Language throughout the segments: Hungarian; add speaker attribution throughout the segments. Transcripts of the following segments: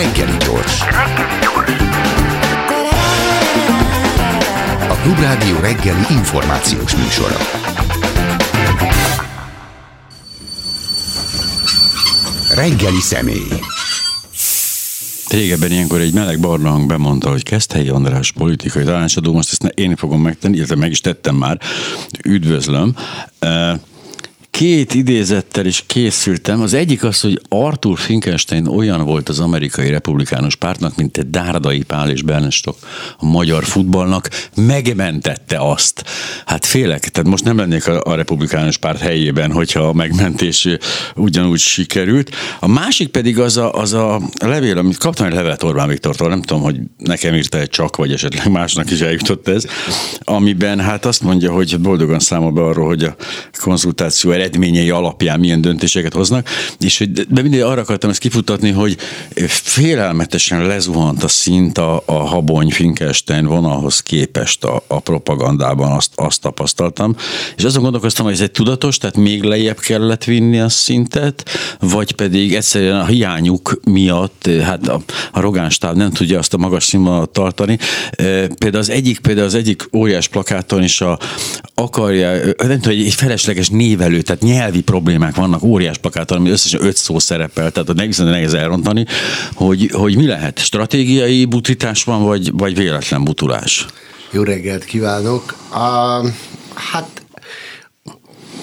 Speaker 1: Reggeli gyors. A Klubrádió reggeli információs műsora. Reggeli személy.
Speaker 2: Régebben ilyenkor egy meleg barna hang bemondta, hogy Keszthelyi András politikai tanácsadó, most ezt én fogom megtenni, illetve meg is tettem már. Üdvözlöm két idézettel is készültem. Az egyik az, hogy Arthur Finkelstein olyan volt az amerikai republikánus pártnak, mint egy Dárdai Pál és Bernestok a magyar futballnak, megmentette azt. Hát félek, tehát most nem lennék a, a republikánus párt helyében, hogyha a megmentés ugyanúgy sikerült. A másik pedig az a, az a levél, amit kaptam egy levelet Orbán Viktortól, nem tudom, hogy nekem írta egy csak, vagy esetleg másnak is eljutott ez, amiben hát azt mondja, hogy boldogan számol be arról, hogy a konzultáció eredményei alapján milyen döntéseket hoznak, és hogy, de mindig arra akartam ezt kifutatni, hogy félelmetesen lezuhant a szint a, a Habony Finkelstein vonalhoz képest a, a propagandában, azt, azt tapasztaltam, és azon gondolkoztam, hogy ez egy tudatos, tehát még lejjebb kellett vinni a szintet, vagy pedig egyszerűen a hiányuk miatt, hát a, a Rogán stáb nem tudja azt a magas színvonalat tartani. Például az egyik, például az egyik óriás plakáton is a, akarja, nem tudom, egy felesleges névelő, tehát nyelvi problémák vannak, óriás plakáton, ami összesen öt szó szerepel, tehát nehéz, nehéz elrontani, hogy, hogy mi lehet, stratégiai butítás van, vagy, vagy véletlen butulás?
Speaker 3: Jó reggelt kívánok! A, hát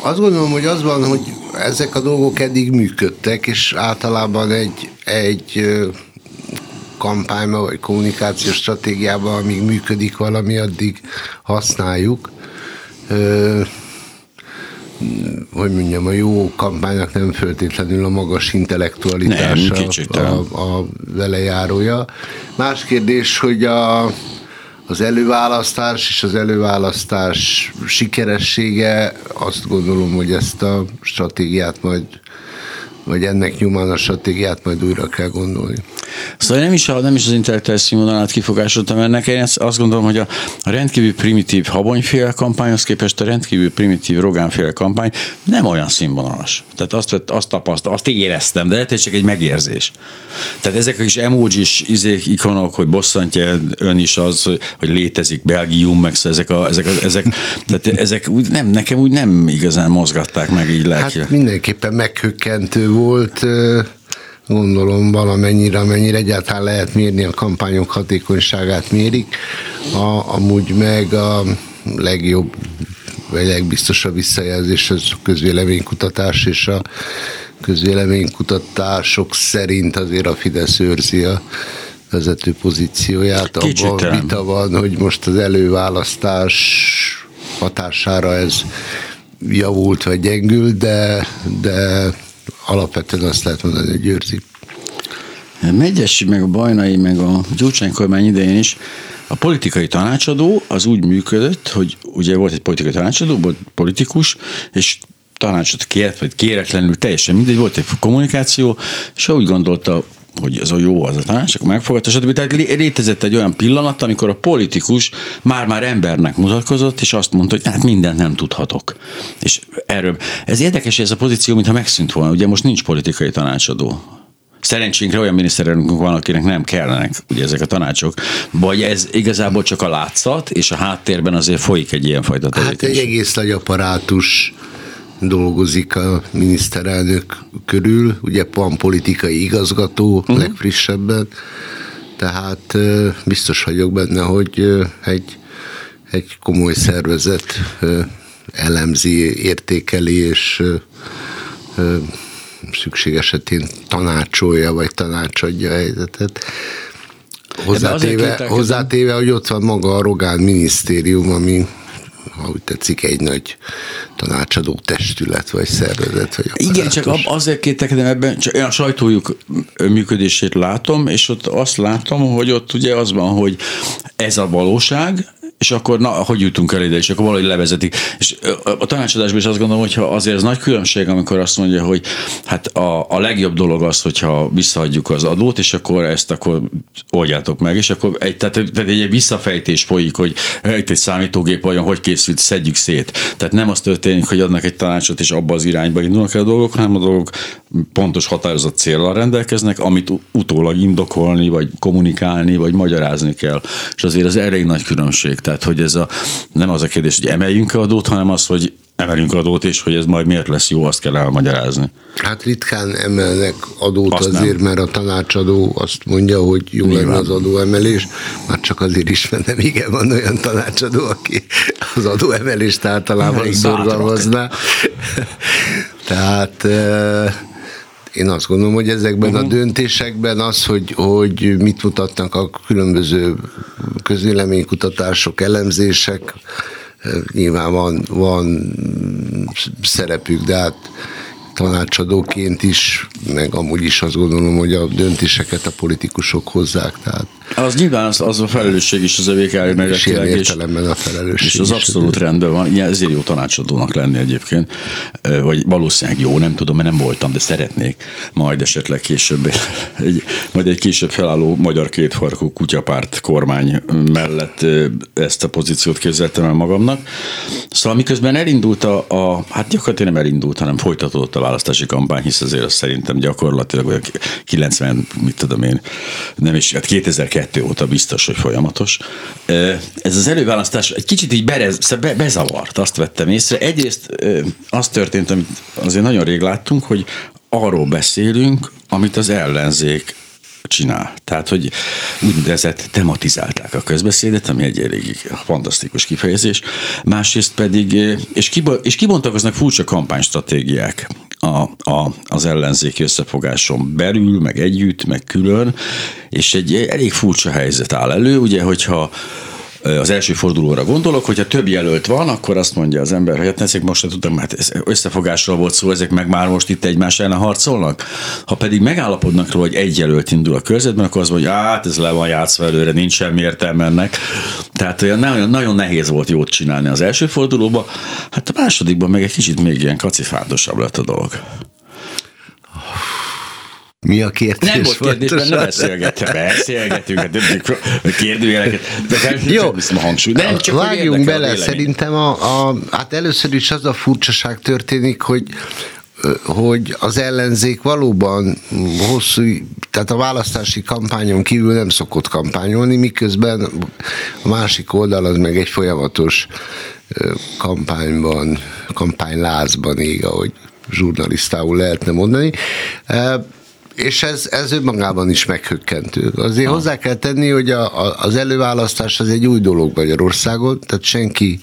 Speaker 3: azt gondolom, hogy az van, hogy ezek a dolgok eddig működtek, és általában egy, egy kampányban vagy kommunikációs stratégiában, amíg működik valami, addig használjuk hogy mondjam, a jó kampánynak nem föltétlenül a magas intellektualitása nem, a, a velejárója. Más kérdés, hogy a, az előválasztás és az előválasztás sikeressége, azt gondolom, hogy ezt a stratégiát majd vagy ennek nyomán a stratégiát majd újra kell gondolni.
Speaker 2: Szóval nem is, a, nem is az intellektuális színvonalát kifogásoltam ennek, én azt gondolom, hogy a, rendkívül primitív habonyféle kampányhoz képest a rendkívül primitív rogánféle kampány nem olyan színvonalas. Tehát azt, azt tapasztal, azt éreztem, de lehet, hogy csak egy megérzés. Tehát ezek a kis emojis izék, ikonok, hogy bosszantja ön is az, hogy létezik Belgium, meg ezek, a, ezek, a, ezek, tehát ezek úgy nem, nekem úgy nem igazán mozgatták meg így lelkileg.
Speaker 3: Hát mindenképpen meghökkentő volt, gondolom valamennyire, amennyire egyáltalán lehet mérni a kampányok hatékonyságát mérik. A, amúgy meg a legjobb vagy legbiztosabb visszajelzés az a közvéleménykutatás, és a közvéleménykutatások szerint azért a Fidesz őrzi a vezető pozícióját. Abban vita van, hogy most az előválasztás hatására ez javult vagy gyengült, de, de alapvetően azt lehet mondani, hogy őrzi.
Speaker 2: Megyesi, meg a Bajnai, meg a Gyurcsány kormány idején is a politikai tanácsadó az úgy működött, hogy ugye volt egy politikai tanácsadó, volt politikus, és tanácsot kért, vagy kéretlenül, teljesen mindegy, volt egy kommunikáció, és úgy gondolta, hogy ez a jó az a tanács, akkor megfogadta, stb. Tehát létezett egy olyan pillanat, amikor a politikus már-már embernek mutatkozott, és azt mondta, hogy hát mindent nem tudhatok. És erről. Ez érdekes, ez a pozíció, mintha megszűnt volna. Ugye most nincs politikai tanácsadó. Szerencsénkre olyan miniszterelnökünk van, akinek nem kellenek ugye ezek a tanácsok, vagy ez igazából csak a látszat, és a háttérben azért folyik egy ilyenfajta
Speaker 3: tevékenység. Hát egy egész nagy apparátus dolgozik a miniszterelnök körül, ugye van politikai igazgató uh-huh. legfrissebben, tehát biztos vagyok benne, hogy egy, egy komoly szervezet elemzi, értékeli, és szükség esetén tanácsolja, vagy tanácsadja a helyzetet. Hozzátéve, hozzátéve, hogy ott van maga a Rogán minisztérium, ami ha úgy tetszik, egy nagy tanácsadó testület, vagy szervezet, vagy
Speaker 2: Igen, csak azért kételkedem ebben, csak én a sajtójuk működését látom, és ott azt látom, hogy ott ugye az van, hogy ez a valóság, és akkor na, hogy jutunk el ide, és akkor valahogy levezetik. És a tanácsadásban is azt gondolom, hogy azért ez nagy különbség, amikor azt mondja, hogy hát a, a legjobb dolog az, hogyha visszaadjuk az adót, és akkor ezt akkor oldjátok meg, és akkor egy, tehát, tehát egy visszafejtés folyik, hogy itt egy számítógép vajon hogy készült, szedjük szét. Tehát nem az történik, hogy adnak egy tanácsot, és abba az irányba indulnak el a dolgok, hanem a dolgok pontos határozott célral rendelkeznek, amit utólag indokolni, vagy kommunikálni, vagy magyarázni kell. És azért az elég nagy különbség. Tehát, hogy ez a, nem az a kérdés, hogy emeljünk adót, hanem az, hogy emelünk adót, és hogy ez majd miért lesz jó, azt kell elmagyarázni.
Speaker 3: Hát ritkán emelnek adót azt azért, nem. mert a tanácsadó azt mondja, hogy jó Nyilván. lenne az adóemelés, már csak azért is, mert nem igen van olyan tanácsadó, aki az adóemelést általában szorgalmazná. Tehát én azt gondolom, hogy ezekben uh-huh. a döntésekben az, hogy, hogy mit mutatnak a különböző közvéleménykutatások, elemzések, nyilván van, van szerepük, de hát tanácsadóként is, meg amúgy is azt gondolom, hogy a döntéseket a politikusok hozzák. Tehát
Speaker 2: az nyilván az, az a felelősség is az övék meg.
Speaker 3: És értelemben a felelősség.
Speaker 2: És az abszolút is. rendben van. Ilyen, ezért jó tanácsadónak lenni egyébként. Vagy valószínűleg jó, nem tudom, mert nem voltam, de szeretnék majd esetleg később, egy, majd egy később felálló magyar kétfarkú kutyapárt kormány mellett ezt a pozíciót képzeltem el magamnak. Szóval miközben elindult a, a hát gyakorlatilag nem elindult, hanem folytatódott a választási kampány, hisz azért azt szerintem gyakorlatilag 90, mit tudom én, nem is, hát 2002 óta biztos, hogy folyamatos. Ez az előválasztás egy kicsit így berez, be, bezavart, azt vettem észre. Egyrészt az történt, amit azért nagyon rég láttunk, hogy arról beszélünk, amit az ellenzék csinál. Tehát, hogy úgynevezett tematizálták a közbeszédet, ami egy elég fantasztikus kifejezés. Másrészt pedig, és, és kibontakoznak furcsa kampánystratégiák a, a, az ellenzéki összefogáson belül, meg együtt, meg külön, és egy elég furcsa helyzet áll elő, ugye, hogyha az első fordulóra gondolok, hogyha több jelölt van, akkor azt mondja az ember, hogy hát ezek most tudom, hát ez összefogásról volt szó, ezek meg már most itt egymás ellen harcolnak. Ha pedig megállapodnak róla, hogy egy jelölt indul a körzetben, akkor az mondja, hát ez le van játszva előre, nincs semmi értelme ennek. Tehát olyan nagyon, nagyon nehéz volt jót csinálni az első fordulóban, hát a másodikban meg egy kicsit még ilyen kacifántosabb lett a dolog.
Speaker 3: Mi a kérdés?
Speaker 2: Nem volt kérdés, mert ne beszélgetve, beszélgetünk, a kérdőjeleket. De
Speaker 3: Jó, hangsúly. Nem, csak vágjunk bele, szerintem a, a, hát először is az a furcsaság történik, hogy hogy az ellenzék valóban hosszú, tehát a választási kampányon kívül nem szokott kampányolni, miközben a másik oldal az meg egy folyamatos kampányban, kampánylázban ég, ahogy zsurnalisztául lehetne mondani és ez, ez önmagában is meghökkentő. Azért ha. hozzá kell tenni, hogy a, a, az előválasztás az egy új dolog Magyarországon, tehát senki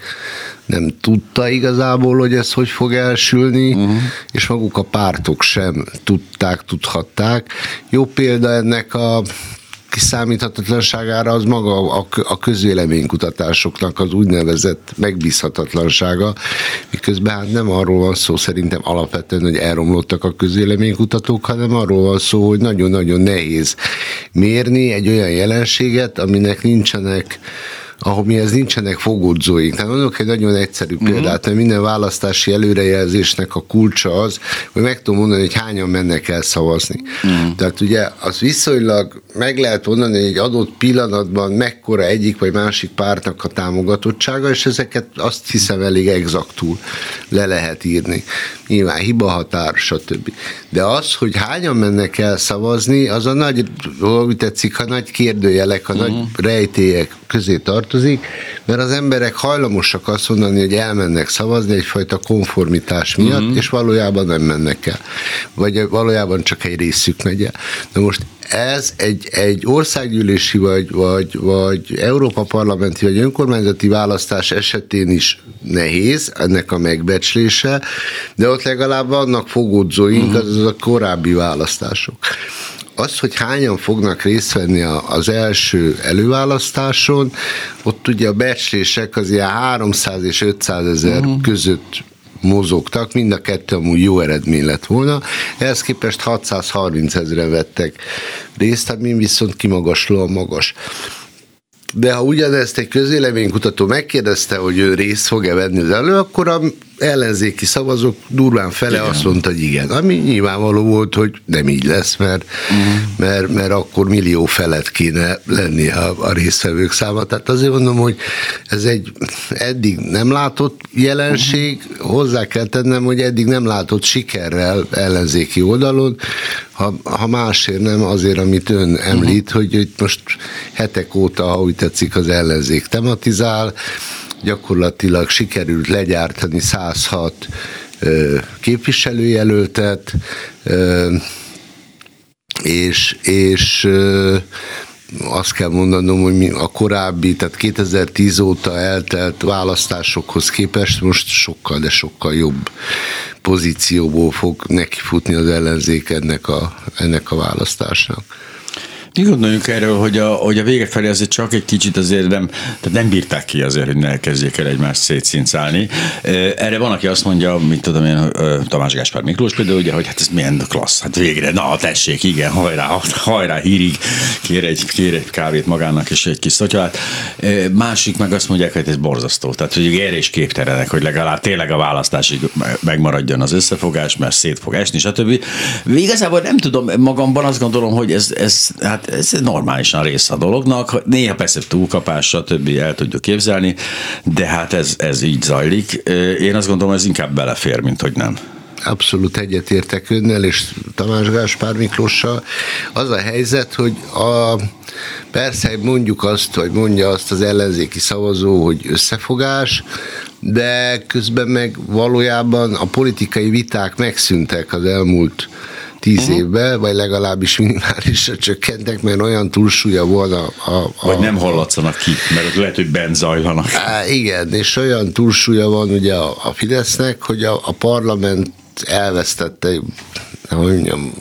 Speaker 3: nem tudta igazából, hogy ez hogy fog elsülni, uh-huh. és maguk a pártok sem tudták, tudhatták. Jó példa ennek a kiszámíthatatlanságára az maga a, a közvéleménykutatásoknak az úgynevezett megbízhatatlansága, miközben hát nem arról van szó szerintem alapvetően, hogy elromlottak a közvéleménykutatók, hanem arról van szó, hogy nagyon-nagyon nehéz mérni egy olyan jelenséget, aminek nincsenek ahol mihez nincsenek fogódzóink. Tehát mondok egy nagyon egyszerű uh-huh. példát, mert minden választási előrejelzésnek a kulcsa az, hogy meg tudom mondani, hogy hányan mennek el szavazni. Uh-huh. Tehát ugye az viszonylag meg lehet mondani, hogy egy adott pillanatban mekkora egyik vagy másik pártnak a támogatottsága, és ezeket azt hiszem elég exaktul le lehet írni. Nyilván hibahatár, stb. De az, hogy hányan mennek el szavazni, az a nagy, hogy tetszik, a nagy kérdőjelek, a uh-huh. nagy rejtélyek közé tartozik, mert az emberek hajlamosak azt mondani, hogy elmennek szavazni egyfajta konformitás miatt, uh-huh. és valójában nem mennek el. Vagy valójában csak egy részük megy el. Na most ez egy, egy országgyűlési vagy, vagy, vagy Európa parlamenti vagy önkormányzati választás esetén is nehéz ennek a megbecslése, de ott legalább vannak fogódzóink, uh-huh. az, az a korábbi választások az, hogy hányan fognak részt venni az első előválasztáson, ott ugye a becslések az ilyen 300 és 500 ezer uh-huh. között mozogtak, mind a kettő amúgy jó eredmény lett volna. Ehhez képest 630 ezeren vettek részt, ami viszont kimagaslóan magas. de ha ugyanezt egy közéleménykutató megkérdezte, hogy ő részt fog-e venni az elő, akkor a ellenzéki szavazók durván fele igen. azt mondta, hogy igen. Ami nyilvánvaló volt, hogy nem így lesz, mert, uh-huh. mert, mert akkor millió felett kéne lenni a, a résztvevők száma. Tehát azért mondom, hogy ez egy eddig nem látott jelenség, uh-huh. hozzá kell tennem, hogy eddig nem látott sikerrel ellenzéki oldalon, ha, ha másért nem azért, amit ön említ, uh-huh. hogy, hogy most hetek óta, ha úgy tetszik, az ellenzék tematizál, gyakorlatilag sikerült legyártani 106 képviselőjelöltet, és, és azt kell mondanom, hogy a korábbi, tehát 2010 óta eltelt választásokhoz képest most sokkal, de sokkal jobb pozícióból fog nekifutni az ellenzék ennek a, ennek a választásnak.
Speaker 2: Mi gondoljuk erről, hogy a, hogy a vége felé azért csak egy kicsit azért nem, tehát nem bírták ki azért, hogy ne elkezdjék el egymást szétszincálni. Erre van, aki azt mondja, mint tudom én, Tamás Gáspár Miklós például, ugye, hogy hát ez milyen klassz, hát végre, na tessék, igen, hajrá, hajrá, hírig, kér egy, kér egy kávét magának és egy kis szotyolát. Másik meg azt mondják, hogy ez borzasztó. Tehát, hogy erre is képtelenek, hogy legalább tényleg a választásig megmaradjon az összefogás, mert szét fog esni, stb. Igazából nem tudom, magamban azt gondolom, hogy ez, ez hát Hát ez normálisan része a dolognak, néha persze túlkapás, stb. el tudjuk képzelni, de hát ez, ez így zajlik. Én azt gondolom, ez inkább belefér, mint hogy nem
Speaker 3: abszolút egyetértek önnel és Tamás Gáspár Miklóssal. Az a helyzet, hogy a, persze mondjuk azt, vagy mondja azt az ellenzéki szavazó, hogy összefogás, de közben meg valójában a politikai viták megszűntek az elmúlt tíz uh-huh. évben, vagy legalábbis minimálisra csökkentek, mert olyan túlsúlya volna a, a.
Speaker 2: Vagy nem hallatszanak ki, mert lehet, hogy bent zajlanak.
Speaker 3: Á, igen, és olyan túlsúlya van ugye a, a Fidesznek, hogy a, a parlament elvesztette hogy mondjam,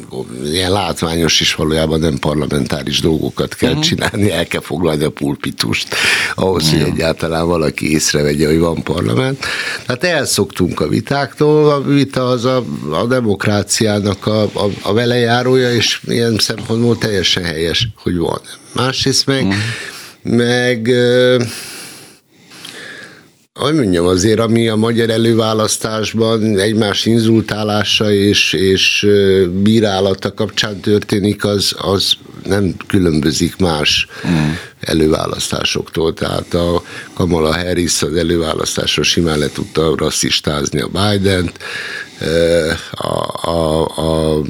Speaker 3: ilyen látványos is valójában nem parlamentáris dolgokat kell uh-huh. csinálni, el kell foglalni a pulpitust ahhoz, uh-huh. hogy egyáltalán valaki észrevegye, hogy van parlament. Tehát elszoktunk a vitáktól, a vita az a, a demokráciának a, a, a velejárója, és ilyen szempontból teljesen helyes, hogy van. Másrészt meg, uh-huh. meg hogy mondjam, azért, ami a magyar előválasztásban egymás inzultálása és, és bírálata kapcsán történik, az, az nem különbözik más mm. előválasztásoktól. Tehát a Kamala Harris az előválasztásra simán le tudta rasszistázni a Biden-t, a, a, a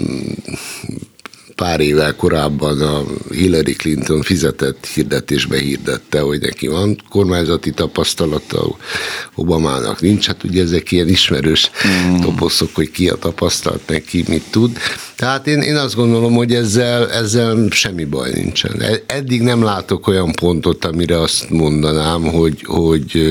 Speaker 3: pár évvel korábban a Hillary Clinton fizetett hirdetésbe hirdette, hogy neki van kormányzati tapasztalata, Obamának nincs. Hát ugye ezek ilyen ismerős mm. toposzok, hogy ki a tapasztalt, meg ki mit tud. Tehát én, én azt gondolom, hogy ezzel, ezzel semmi baj nincsen. E, eddig nem látok olyan pontot, amire azt mondanám, hogy, hogy,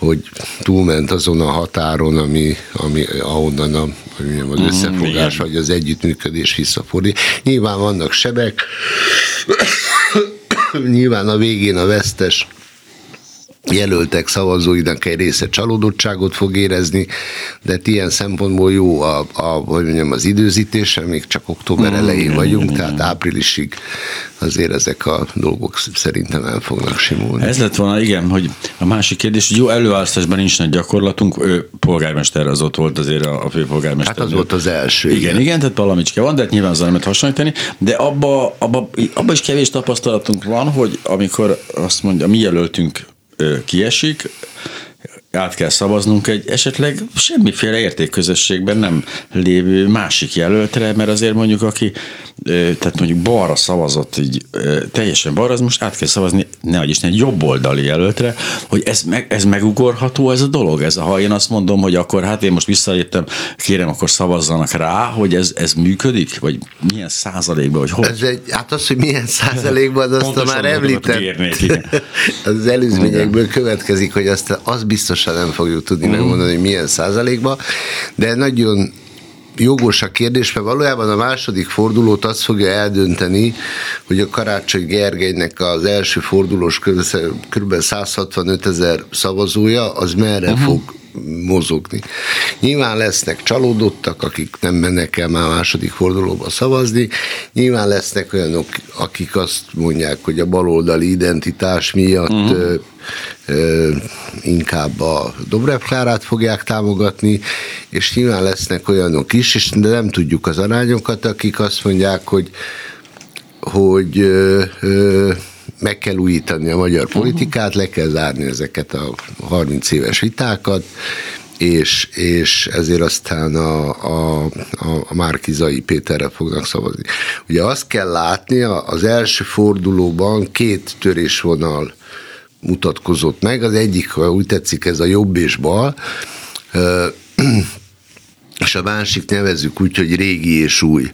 Speaker 3: hogy túlment azon a határon, ami, ami ahonnan a, az mhm, összefogás mm, vagy az együttműködés visszafordít. Nyilván vannak sebek, nyilván a végén a vesztes jelöltek szavazóinak egy része csalódottságot fog érezni, de ilyen szempontból jó a, a hogy mondjam, az időzítése, még csak október elején vagyunk, tehát áprilisig azért ezek a dolgok szerintem el fognak simulni.
Speaker 2: Ez lett volna, igen, hogy a másik kérdés, hogy jó előválasztásban nincs nagy gyakorlatunk, ő polgármester az ott volt azért a, a főpolgármester.
Speaker 3: Hát az volt az első.
Speaker 2: Igen, igen, igen tehát valamicske van, de hát nyilván az nem hasonlítani, de abba, abba, abba is kevés tapasztalatunk van, hogy amikor azt mondja, mi jelöltünk kiesik, át kell szavaznunk egy esetleg semmiféle értékközösségben nem lévő másik jelöltre, mert azért mondjuk aki tehát mondjuk balra szavazott, így teljesen balra, az most át kell szavazni, ne is egy jobboldali jelöltre, hogy ez, meg, ez megugorható ez a dolog, ez a, ha én azt mondom, hogy akkor hát én most visszaléptem, kérem, akkor szavazzanak rá, hogy ez, ez működik, vagy milyen százalékban, vagy hogy?
Speaker 3: Ez egy, hát az, hogy milyen százalékban, azt már említem. az előzményekből következik, hogy azt az biztosan nem fogjuk tudni mm. megmondani, hogy milyen százalékban, de nagyon jogos a kérdés, mert valójában a második fordulót azt fogja eldönteni, hogy a Karácsony Gergelynek az első fordulós kb. 165 ezer szavazója, az merre uh-huh. fog mozogni. Nyilván lesznek csalódottak, akik nem mennek el már második fordulóba szavazni, nyilván lesznek olyanok, akik azt mondják, hogy a baloldali identitás miatt uh-huh. ö, ö, inkább a Dobrev Klárát fogják támogatni, és nyilván lesznek olyanok is, és de nem tudjuk az arányokat, akik azt mondják, hogy hogy ö, ö, meg kell újítani a magyar politikát, le kell zárni ezeket a 30 éves vitákat, és, és ezért aztán a, a, a, Márkizai Péterre fognak szavazni. Ugye azt kell látni, az első fordulóban két törésvonal mutatkozott meg, az egyik, ha úgy tetszik, ez a jobb és bal, és a másik nevezzük úgy, hogy régi és új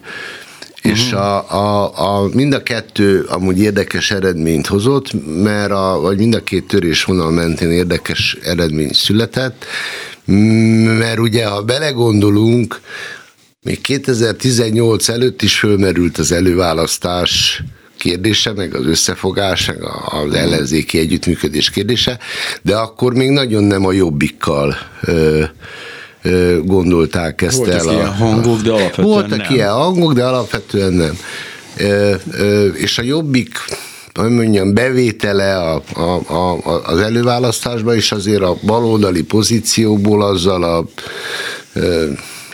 Speaker 3: és a, a, a, mind a kettő amúgy érdekes eredményt hozott, mert a, vagy mind a két törésvonal mentén érdekes eredmény született, mert ugye, ha belegondolunk, még 2018 előtt is fölmerült az előválasztás kérdése, meg az összefogás, meg az ellenzéki együttműködés kérdése, de akkor még nagyon nem a jobbikkal ö, gondolták ezt
Speaker 2: Voltak
Speaker 3: el.
Speaker 2: Ilyen a, hangok, de alapvetően
Speaker 3: Voltak
Speaker 2: nem.
Speaker 3: ilyen hangok, de alapvetően nem. És a jobbik hogy mondjam, bevétele a, a, a, az előválasztásba, és azért a baloldali pozícióból azzal a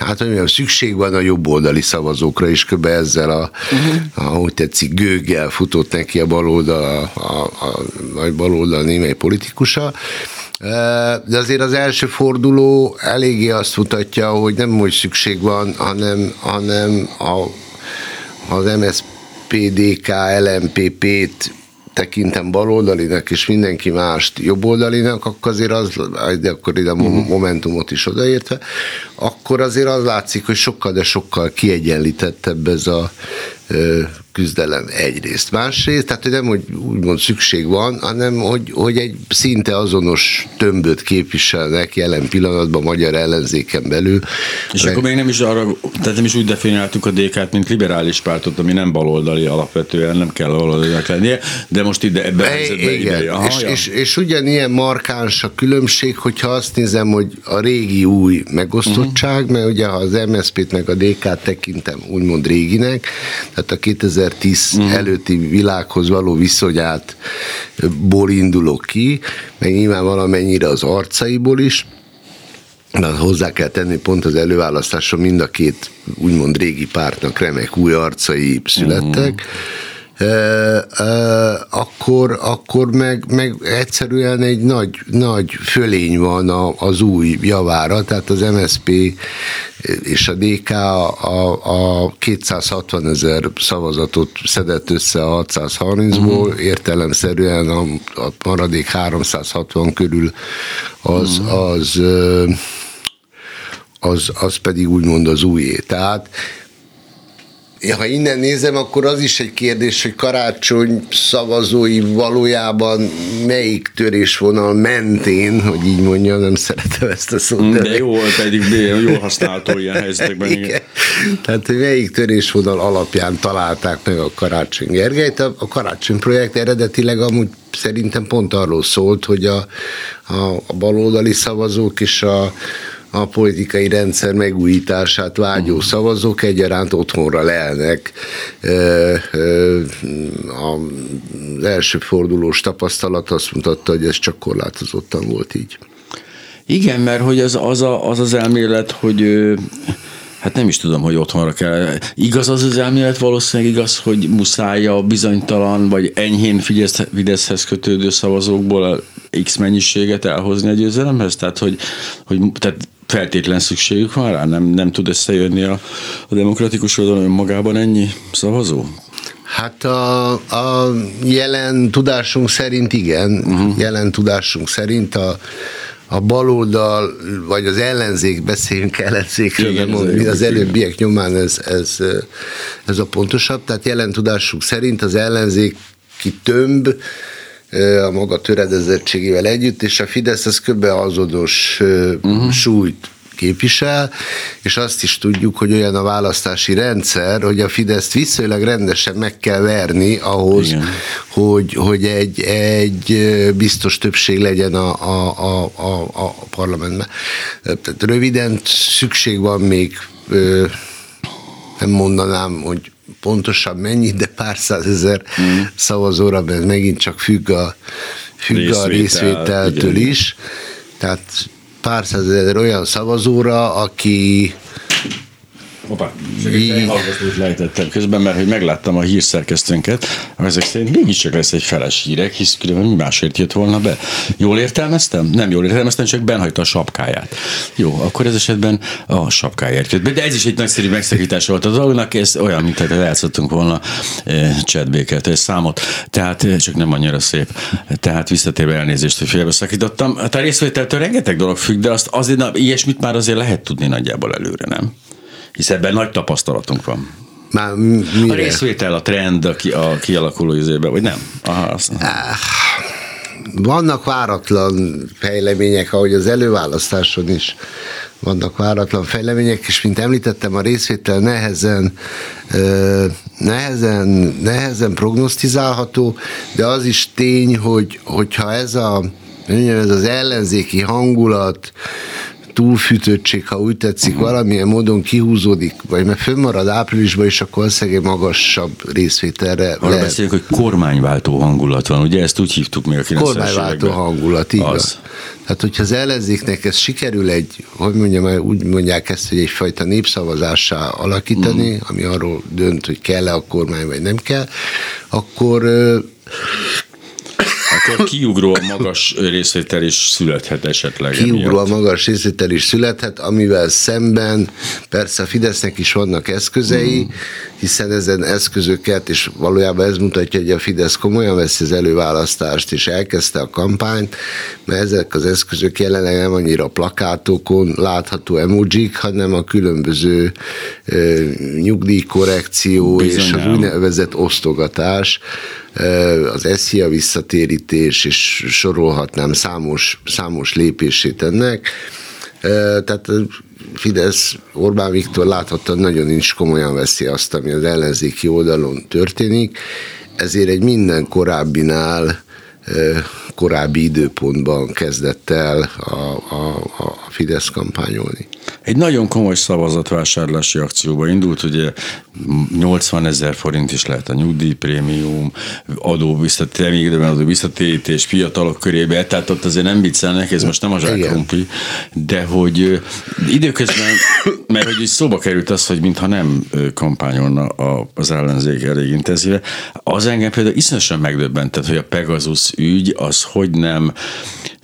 Speaker 3: hát hogy mondjam, szükség van a jobboldali szavazókra is, kb. ezzel a, uh-huh. ahogy tetszik, gőggel futott neki a baloldal, a, a, a, a baloldal némely politikusa, de azért az első forduló eléggé azt mutatja, hogy nem hogy szükség van, hanem, hanem a, az MSZPDK, LMPP-t tekintem baloldalinak, és mindenki mást jobboldalinak, akkor azért az, de akkor ide a uh-huh. momentumot is odaértve, akkor azért az látszik, hogy sokkal, de sokkal kiegyenlítettebb ez a küzdelem egyrészt. Másrészt, tehát hogy nem, hogy úgymond szükség van, hanem hogy, hogy egy szinte azonos tömböt képviselnek jelen pillanatban magyar ellenzéken belül.
Speaker 2: És meg... akkor még nem is arra, tehát nem is úgy definiáltuk a DK-t, mint liberális pártot, ami nem baloldali alapvetően, nem kell baloldaliak lennie, de most ide ebben a helyzetben ide.
Speaker 3: Aha, és, ja. és, és, ugyanilyen markáns a különbség, hogyha azt nézem, hogy a régi új megosztottság, uh-huh. mert ugye ha az MSZP-t meg a DK-t tekintem úgymond réginek, tehát a 2000 2010 uh-huh. előtti világhoz való viszonyát ból indulok ki, meg nyilván valamennyire az arcaiból is, de hozzá kell tenni, pont az előválasztáson mind a két úgymond régi pártnak remek új arcai születtek, uh-huh akkor, akkor meg, meg egyszerűen egy nagy, nagy fölény van az új javára, tehát az MSP és a DK a, a 260 ezer szavazatot szedett össze a 630-ból, uh-huh. értelemszerűen a, a maradék 360 körül az, uh-huh. az, az, az pedig úgymond az újé. Tehát ha innen nézem, akkor az is egy kérdés, hogy karácsony szavazói valójában melyik törésvonal mentén, hogy így mondjam, nem szeretem ezt a szót.
Speaker 2: De, jó, pedig jól használható ilyen helyzetekben. Igen. igen.
Speaker 3: Tehát, hogy melyik törésvonal alapján találták meg a Karácsony Gergelyt. A, a Karácsony projekt eredetileg amúgy szerintem pont arról szólt, hogy a, a, a baloldali szavazók és a, a politikai rendszer megújítását vágyó uh-huh. szavazók egyaránt otthonra lelnek. Az első fordulós tapasztalat azt mutatta, hogy ez csak korlátozottan volt így.
Speaker 2: Igen, mert hogy az az, a, az, az elmélet, hogy Hát nem is tudom, hogy otthonra kell. Igaz az az elmélet valószínűleg igaz, hogy muszáj a bizonytalan vagy enyhén Fideszhez kötődő szavazókból X mennyiséget elhozni a győzelemhez? Tehát, hogy, hogy tehát feltétlen szükségük van rá? Nem, nem tud összejönni a, a demokratikus oldalon önmagában ennyi szavazó?
Speaker 3: Hát a, a jelen tudásunk szerint igen, uh-huh. jelen tudásunk szerint a, a baloldal, vagy az ellenzék, beszéljünk ellenzékről, igen, mondom, az előbbiek nyomán ez, ez, ez a pontosabb, tehát jelen tudásunk szerint az ellenzéki tömb a maga töredezettségével együtt, és a Fidesz az kb. azonos uh-huh. súlyt képvisel, és azt is tudjuk, hogy olyan a választási rendszer, hogy a Fideszt viszonylag rendesen meg kell verni ahhoz, Igen. hogy, hogy egy, egy biztos többség legyen a, a, a, a, a parlamentben. Tehát röviden szükség van még nem mondanám, hogy pontosan mennyi, de pár százezer mm. szavazóra, mert megint csak függ a, függ Részvétel, a részvételtől igen. is. Tehát pár százezer olyan szavazóra, aki
Speaker 2: Hallgatót lejtettem közben, mert hogy megláttam a hírszerkesztőnket, ezek szerint mégiscsak lesz egy feles hírek, hisz különben mi másért jött volna be. Jól értelmeztem? Nem jól értelmeztem, csak benhagyta a sapkáját. Jó, akkor ez esetben a sapkáját jött be. De ez is egy nagyszerű megszakítás volt a dolognak, ez olyan, mint hogy eljátszottunk volna e, chatbéket, egy számot, tehát eh, csak nem annyira szép. Tehát visszatérve elnézést, hogy félbeszakítottam. Hát a részvételtől rengeteg dolog függ, de azt azért, na, ilyesmit már azért lehet tudni nagyjából előre, nem? Hisz ebben nagy tapasztalatunk van. Már mire? A részvétel, a trend, a, ki, a kialakuló izébe, vagy nem? Aha, azt...
Speaker 3: Vannak váratlan fejlemények, ahogy az előválasztáson is vannak váratlan fejlemények, és mint említettem, a részvétel nehezen, nehezen, nehezen prognosztizálható, de az is tény, hogy, hogyha ez a ez az ellenzéki hangulat, túlfűtöttség, ha úgy tetszik, uh-huh. valamilyen módon kihúzódik, vagy mert fönnmarad áprilisban, és akkor valószínűleg magasabb részvételre
Speaker 2: Arra lehet. beszélünk, hogy kormányváltó hangulat van, ugye ezt úgy hívtuk még a 90
Speaker 3: Kormányváltó hangulat, így az. Tehát, hogyha az ellenzéknek ez sikerül egy, hogy mondjam, úgy mondják ezt, hogy egyfajta népszavazássá alakítani, uh-huh. ami arról dönt, hogy kell-e a kormány, vagy nem kell, akkor
Speaker 2: akkor kiugró a magas részvétel is születhet esetleg.
Speaker 3: Kiugró a magas részvétel is születhet, amivel szemben persze a Fidesznek is vannak eszközei, mm. hiszen ezen eszközöket, és valójában ez mutatja, hogy a Fidesz komolyan veszi az előválasztást, és elkezdte a kampányt, mert ezek az eszközök jelenleg nem annyira plakátokon látható emojik, hanem a különböző ö, nyugdíjkorrekció Bizonyám. és az úgynevezett osztogatás, az SZIA visszatérítés, és sorolhatnám számos, számos lépését ennek. Tehát Fidesz, Orbán Viktor láthatta, nagyon is komolyan veszi azt, ami az ellenzéki oldalon történik, ezért egy minden korábbinál korábbi időpontban kezdett el a, a, a Fidesz kampányolni.
Speaker 2: Egy nagyon komoly szavazatvásárlási akcióba indult, ugye 80 ezer forint is lehet a nyugdíjprémium, adó visszatérítés, adó visszatérítés fiatalok körébe, tehát ott azért nem viccelnek, ez most nem a zsákrumpli, de hogy időközben, mert hogy is szóba került az, hogy mintha nem kampányolna az ellenzék elég intenzíve, az engem például iszonyatosan megdöbbentett, hogy a Pegasus ügy az hogy nem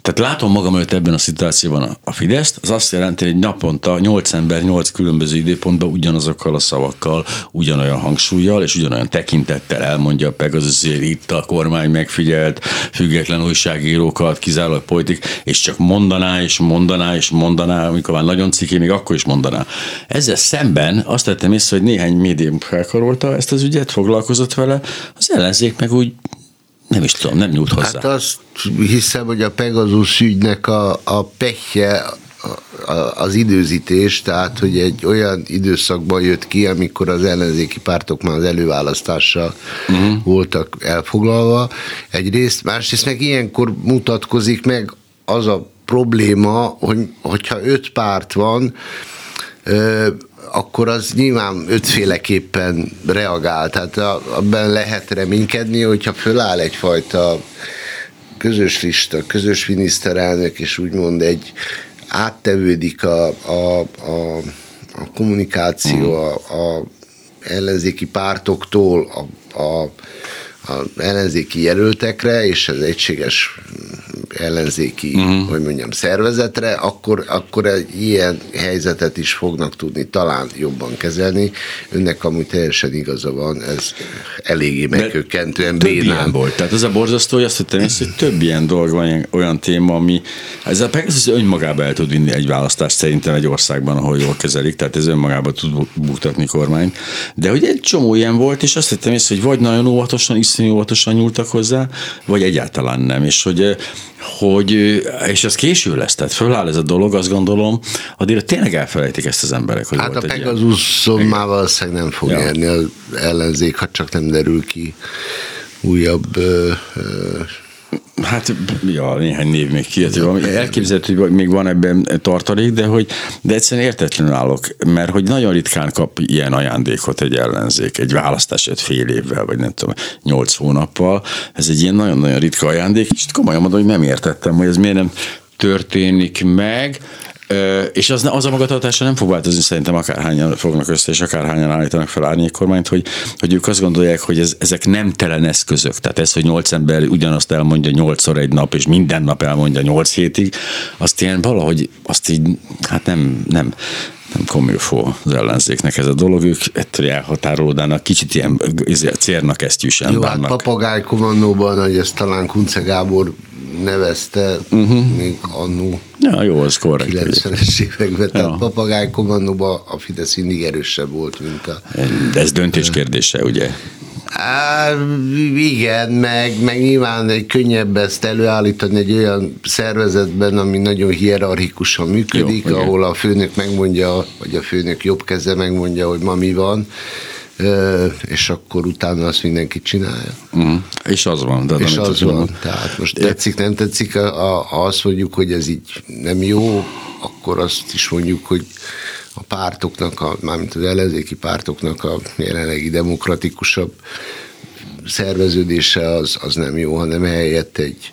Speaker 2: tehát látom magam előtt ebben a szituációban a Fideszt, az azt jelenti, hogy naponta 8 ember 8 különböző időpontban ugyanazokkal a szavakkal, ugyanolyan hangsúlyjal és ugyanolyan tekintettel elmondja meg az hogy itt a kormány megfigyelt független újságírókat, kizárólag politik, és csak mondaná és mondaná és mondaná, amikor már nagyon ciki, még akkor is mondaná. Ezzel szemben azt tettem észre, hogy néhány médium felkarolta ezt az ügyet, foglalkozott vele, az ellenzék meg úgy nem is tudom, nem nyújt hozzá.
Speaker 3: Hát azt hiszem, hogy a Pegasus ügynek a, a pehje az időzítés, tehát hogy egy olyan időszakban jött ki, amikor az ellenzéki pártok már az előválasztással uh-huh. voltak elfoglalva. Egyrészt, másrészt meg ilyenkor mutatkozik meg az a probléma, hogy, hogyha öt párt van, akkor az nyilván ötféleképpen reagál. Tehát abban lehet reménykedni, hogyha föláll egyfajta közös lista, közös miniszterelnök, és úgymond egy áttevődik a, a, a, a kommunikáció a, a ellenzéki pártoktól a, a a ellenzéki jelöltekre és az egységes ellenzéki, uh-huh. hogy mondjam, szervezetre, akkor, akkor egy ilyen helyzetet is fognak tudni talán jobban kezelni. Önnek amúgy teljesen igaza van, ez eléggé megkökkentően bénán.
Speaker 2: volt. Tehát ez a borzasztó, hogy azt hittem, hogy több ilyen dolog van, olyan téma, ami ez a Pegasus önmagába el tud vinni egy választást szerintem egy országban, ahol jól kezelik, tehát ez önmagába tud buktatni kormányt. De hogy egy csomó ilyen volt, és azt hittem észre, hogy vagy nagyon óvatosan, iszonyú óvatosan nyúltak hozzá, vagy egyáltalán nem. És hogy hogy, és ez késő lesz, tehát föláll ez a dolog, azt gondolom, addigra tényleg elfelejtik ezt az emberek, hogy
Speaker 3: Hát a Pegazuson már valószínűleg nem fog ja. érni az ellenzék, ha csak nem derül ki újabb ö, ö,
Speaker 2: Hát, ja, néhány név még kijött. Elképzelhető, hogy még van ebben tartalék, de hogy de egyszerűen értetlenül állok, mert hogy nagyon ritkán kap ilyen ajándékot egy ellenzék, egy választás egy fél évvel, vagy nem tudom, nyolc hónappal. Ez egy ilyen nagyon-nagyon ritka ajándék, és komolyan mondom, hogy nem értettem, hogy ez miért nem történik meg. És az, az a magatartása nem fog változni, szerintem akárhányan fognak össze, és akárhányan állítanak fel árnyékkormányt, hogy, hogy ők azt gondolják, hogy ez, ezek nem telen eszközök. Tehát ez, hogy nyolc ember ugyanazt elmondja nyolcszor egy nap, és minden nap elmondja nyolc hétig, azt ilyen valahogy, azt így, hát nem, nem, nem komilfó az ellenzéknek ez a dolog, ők ettől elhatárolódának, kicsit ilyen cérnak esztyűsen
Speaker 3: Jó, hát papagáj komandóban, hogy ezt talán Kunce Gábor nevezte, uh-huh. még annó.
Speaker 2: Ja, jó, az korrekt.
Speaker 3: 90-es években, ja. tehát papagáj kommandóban a Fidesz mindig erősebb volt, mint a...
Speaker 2: De ez döntés kérdése, ugye?
Speaker 3: Á, igen, meg, meg nyilván egy könnyebb ezt előállítani egy olyan szervezetben, ami nagyon hierarchikusan működik, Jó, ahol a főnök megmondja, vagy a főnök jobb keze megmondja, hogy ma mi van, és akkor utána azt mindenki csinálja.
Speaker 2: Uh-huh. És az van.
Speaker 3: De és az van. van. Tehát most tetszik, nem tetszik, ha azt mondjuk, hogy ez így nem jó, akkor azt is mondjuk, hogy a pártoknak, a, mármint az ellenzéki pártoknak a jelenlegi demokratikusabb szerveződése az, az nem jó, hanem helyett egy,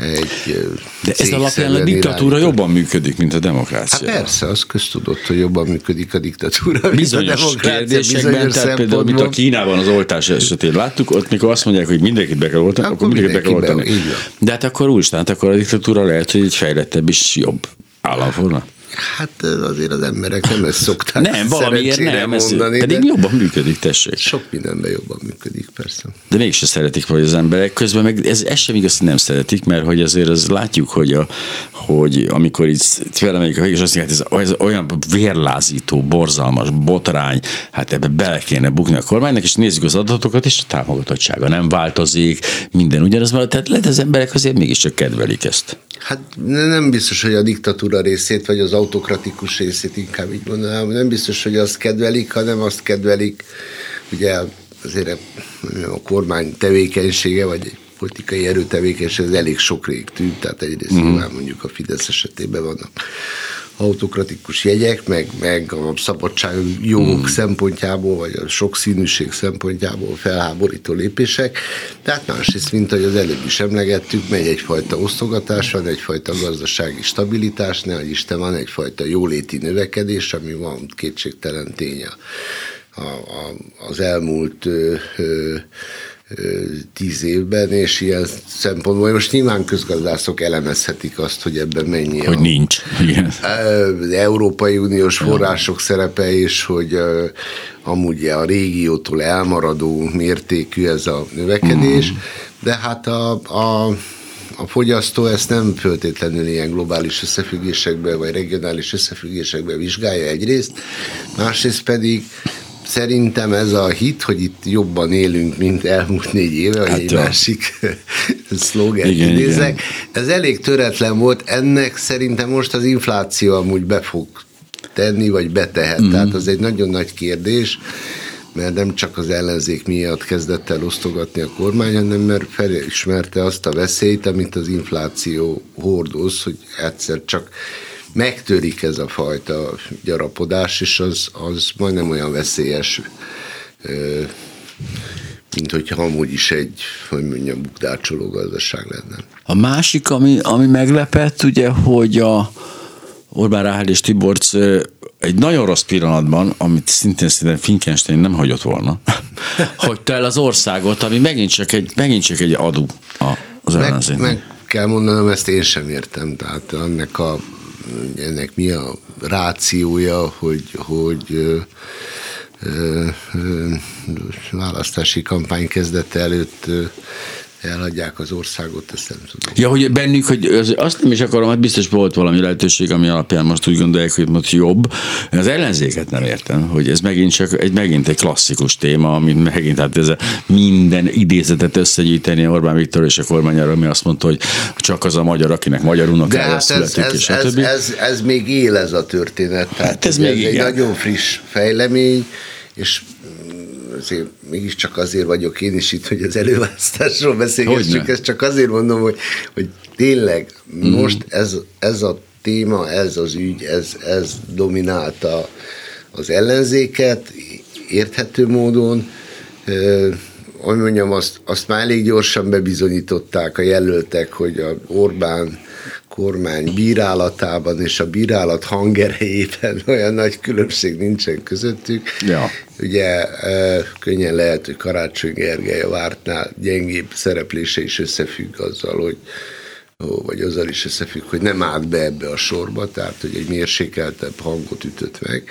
Speaker 3: egy
Speaker 2: De ez alapján a diktatúra jobban mükködik, mint a demokrácia.
Speaker 3: Hát persze, az köztudott, hogy jobban működik a diktatúra,
Speaker 2: bizonyos
Speaker 3: mint a.
Speaker 2: Kérdésekben, bizonyos tehát például, mint a Kínában az oltás esetén láttuk, ott mikor azt mondják, hogy mindenkit be kell oltani, akkor, akkor mindenkit be kell oltani. De hát akkor úgy, tehát akkor a diktatúra lehet, hogy egy fejlettebb és jobb államforma.
Speaker 3: Hát azért az emberek nem ezt szokták
Speaker 2: Nem, valamiért nem, mondani, pedig jobban működik, tessék.
Speaker 3: Sok mindenben jobban működik, persze.
Speaker 2: De mégse szeretik vagy az emberek. Közben meg ez, ez sem igaz, hogy nem szeretik, mert hogy azért az látjuk, hogy, a, hogy amikor itt felemeljük a végig, és azt mondják, hát ez, ez olyan vérlázító, borzalmas botrány, hát ebbe bele kéne bukni a kormánynak, és nézzük az adatokat, és a támogatottsága nem változik, minden ugyanaz van, tehát lehet az emberek azért mégiscsak kedvelik ezt.
Speaker 3: Hát nem biztos, hogy a diktatúra részét, vagy az autokratikus részét inkább így mondanám. Nem biztos, hogy azt kedvelik, hanem azt kedvelik, ugye azért a kormány tevékenysége, vagy egy politikai erőtevékenység, ez elég sok rég tűnt, tehát egyrészt mm. nyilván mondjuk a Fidesz esetében vannak autokratikus jegyek, meg, meg a szabadság jogok mm. szempontjából, vagy a sokszínűség szempontjából felháborító lépések. Tehát másrészt, mint ahogy az előbb is emlegettük, megy egyfajta osztogatás, van egyfajta gazdasági stabilitás, ne Isten van egyfajta jóléti növekedés, ami van kétségtelen tény a, a, az elmúlt ö, ö, tíz évben, és ilyen szempontból most nyilván közgazdászok elemezhetik azt, hogy ebben mennyi
Speaker 2: hogy a, nincs. Igen.
Speaker 3: Európai Uniós források szerepe, és hogy amúgy a régiótól elmaradó mértékű ez a növekedés, mm. de hát a, a a fogyasztó ezt nem föltétlenül ilyen globális összefüggésekben vagy regionális összefüggésekben vizsgálja egyrészt, másrészt pedig Szerintem ez a hit, hogy itt jobban élünk, mint elmúlt négy éve, vagy hát egy a... másik szlogen idézek, ez elég töretlen volt, ennek szerintem most az infláció amúgy be fog tenni, vagy betehet. Mm. Tehát az egy nagyon nagy kérdés, mert nem csak az ellenzék miatt kezdett el osztogatni a kormány, hanem mert felismerte azt a veszélyt, amit az infláció hordoz, hogy egyszer csak megtörik ez a fajta gyarapodás, és az, az majdnem olyan veszélyes, mint hogyha amúgy is egy, hogy mondjam, bukdácsoló gazdaság lenne.
Speaker 2: A másik, ami, ami meglepett, ugye, hogy a Orbán Ráhel és Tiborc egy nagyon rossz pillanatban, amit szintén szerintem Finkenstein nem hagyott volna, hagyta el az országot, ami megint csak egy, megint csak egy adó az
Speaker 3: ellenzéknek. Meg, meg kell mondanom, ezt én sem értem. Tehát annak a ennek mi a rációja, hogy, hogy választási kampány kezdete előtt ö, elhagyják az országot, ezt nem tudom.
Speaker 2: Ja, hogy bennük, hogy az, azt nem is akarom, hát biztos volt valami lehetőség, ami alapján most úgy gondolják, hogy most jobb. Az ellenzéket nem értem, hogy ez megint csak egy, megint egy klasszikus téma, amit megint hát ez a minden idézetet összegyűjteni Orbán Viktor és a kormányára, ami azt mondta, hogy csak az a magyar, akinek magyar unokája hát születik,
Speaker 3: ez, és ez, ez, ez, ez, még él ez a történet. Tehát hát ez, még ez egy nagyon friss fejlemény, és azért mégiscsak azért vagyok én is itt, hogy az előválasztásról beszélgessük, ezt csak azért mondom, hogy, hogy tényleg mm. most ez, ez a téma, ez az ügy, ez, ez dominálta az ellenzéket érthető módon, hogy mondjam, azt, azt már elég gyorsan bebizonyították a jelöltek, hogy a Orbán kormány bírálatában és a bírálat hangerejében olyan nagy különbség nincsen közöttük. Ja. Ugye könnyen lehet, hogy Karácsony Gergely a vártnál gyengébb szereplése is összefügg azzal, hogy vagy azzal is összefügg, hogy nem állt be ebbe a sorba, tehát hogy egy mérsékeltebb hangot ütött meg.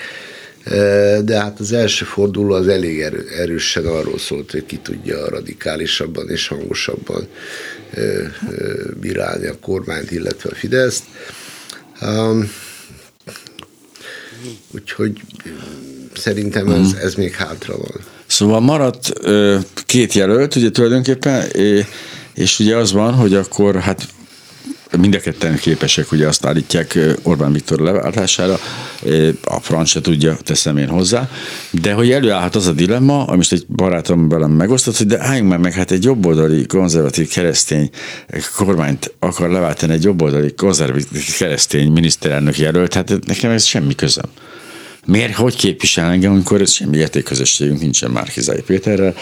Speaker 3: De hát az első forduló az elég erő, erősen arról szólt, hogy ki tudja radikálisabban és hangosabban bírálni a kormányt, illetve a Fideszt. Úgyhogy szerintem ez, mhm. ez még hátra van.
Speaker 2: Szóval maradt két jelölt, ugye tulajdonképpen, és ugye az van, hogy akkor hát mind a ketten képesek, ugye azt állítják Orbán Viktor leváltására, a franc tudja, teszem én hozzá, de hogy előállhat az a dilemma, amit egy barátom velem megosztott, hogy de álljunk már meg, hát egy jobboldali konzervatív keresztény kormányt akar leváltani egy jobboldali konzervatív keresztény miniszterelnök jelölt, hát nekem ez semmi közöm. Miért, hogy képvisel engem, amikor semmi értékközösségünk nincsen Márkizai Péterrel,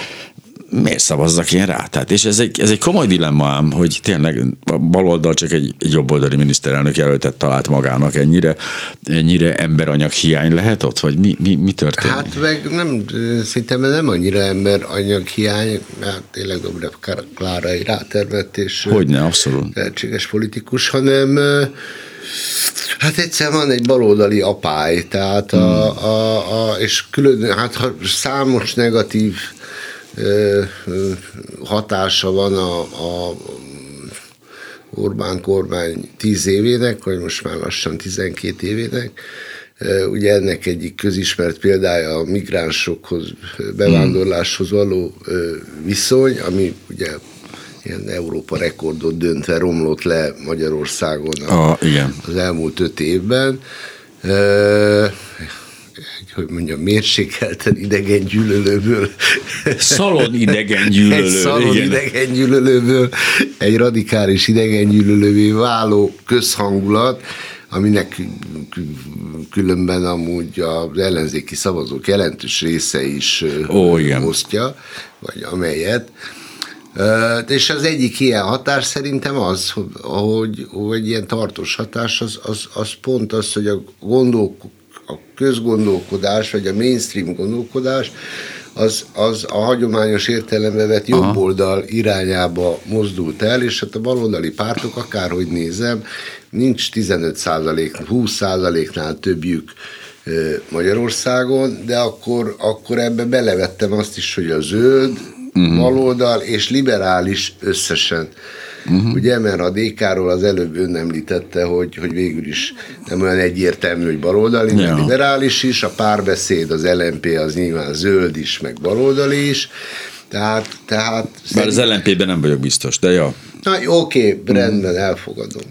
Speaker 2: miért szavazzak én rá? Tehát, és ez egy, ez egy komoly dilemma ám, hogy tényleg a baloldal csak egy, egy jobboldali miniszterelnök jelöltet talált magának, ennyire, ennyire emberanyag hiány lehet ott, vagy mi, mi, mi történik?
Speaker 3: Hát meg nem, szerintem nem annyira emberanyag hiány, mert tényleg Dobrev Klára egy rátervett és
Speaker 2: Hogyne, abszolút.
Speaker 3: lehetséges politikus, hanem Hát egyszer van egy baloldali apály, tehát a, hmm. a, a, és külön, hát ha számos negatív hatása van a, a Orbán kormány 10 évének, vagy most már lassan 12 évének. Ugye ennek egyik közismert példája a migránsokhoz, bevándorláshoz való viszony, ami ugye ilyen Európa rekordot döntve romlott le Magyarországon a,
Speaker 2: a, igen.
Speaker 3: az elmúlt öt évben hogy mondjam, mérsékelten idegen gyűlölőből.
Speaker 2: Szalon idegen gyűlölő.
Speaker 3: Egy szalon igen. idegen gyűlölőből egy radikális idegen gyűlölővé váló közhangulat, aminek különben amúgy az ellenzéki szavazók jelentős része is Ó, igen. osztja, vagy amelyet. És az egyik ilyen hatás szerintem az, hogy, hogy ilyen tartós hatás, az, az, az pont az, hogy a gondolk, a közgondolkodás, vagy a mainstream gondolkodás, az, az a hagyományos értelembe vett jobboldal irányába mozdult el, és hát a baloldali pártok, akárhogy nézem, nincs 15 százalék, 20 százaléknál többjük Magyarországon, de akkor, akkor ebbe belevettem azt is, hogy a zöld, uh-huh. baloldal és liberális összesen Uh-huh. Ugye, mert a DK-ról az előbb ön említette, hogy, hogy végül is nem olyan egyértelmű, hogy baloldali, ja. liberális is, a párbeszéd, az LMP az nyilván zöld is, meg baloldali is, tehát... tehát
Speaker 2: Bár az LMP-ben nem vagyok biztos, de ja.
Speaker 3: Na, oké, okay, rendben, elfogadom.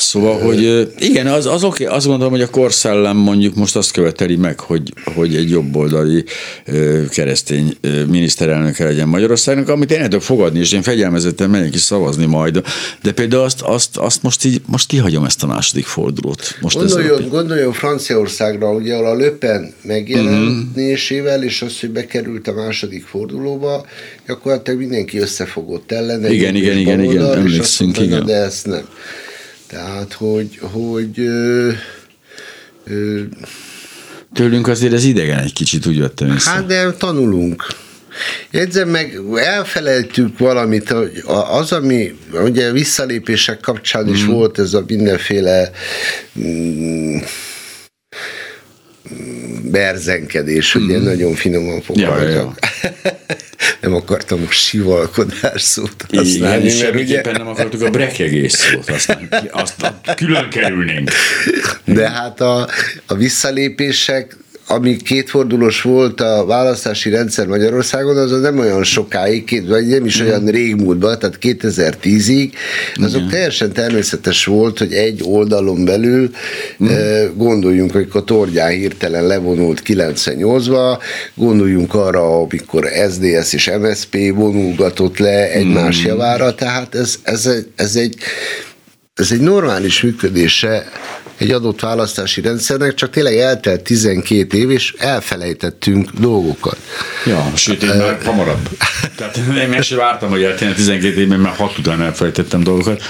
Speaker 2: Szóval, hogy igen, az, az oké, azt gondolom, hogy a korszellem mondjuk most azt követeli meg, hogy, hogy egy jobboldali keresztény miniszterelnöke legyen Magyarországnak, amit én tudok fogadni, és én fegyelmezetten megyek is szavazni majd, de például azt, azt, azt most, így, most kihagyom ezt a második fordulót. Most
Speaker 3: gondoljon, gondoljon Franciaországra, ugye a Löpen megjelenésével, uh-huh. és az, hogy bekerült a második fordulóba, gyakorlatilag mindenki összefogott ellene.
Speaker 2: Igen, igen, igen, igen, emlékszünk, igen.
Speaker 3: De ezt nem. Tehát, hogy, hogy ö,
Speaker 2: ö, Tőlünk azért ez idegen egy kicsit, úgy vettem
Speaker 3: észre. Hát, de tanulunk. Jegyzem meg, elfelejtük valamit, hogy az, ami ugye visszalépések kapcsán is mm. volt ez a mindenféle mm, berzenkedés, mm. ugye nagyon finoman fogalmazok. Ja, ja. nem akartam a sivalkodás szót használni.
Speaker 2: Igen, mert ugye... nem akartuk a brekegés szót használni. Azt külön kerülnénk.
Speaker 3: De hát a, a visszalépések ami kétfordulós volt a választási rendszer Magyarországon, az nem olyan sokáig, vagy nem is olyan régmúltban, tehát 2010-ig, azok Igen. teljesen természetes volt, hogy egy oldalon belül mm. gondoljunk, hogy a Tordján hirtelen levonult 98-ba, gondoljunk arra, amikor SDS és MSP vonulgatott le egymás mm. javára, tehát ez, ez, egy, ez egy ez egy normális működése egy adott választási rendszernek, csak tényleg eltelt 12 év, és elfelejtettünk dolgokat.
Speaker 2: Ja, sőt, én már hamarabb. Tehát én meg sem vártam, hogy eltélne 12 évben, mert hat után elfelejtettem dolgokat.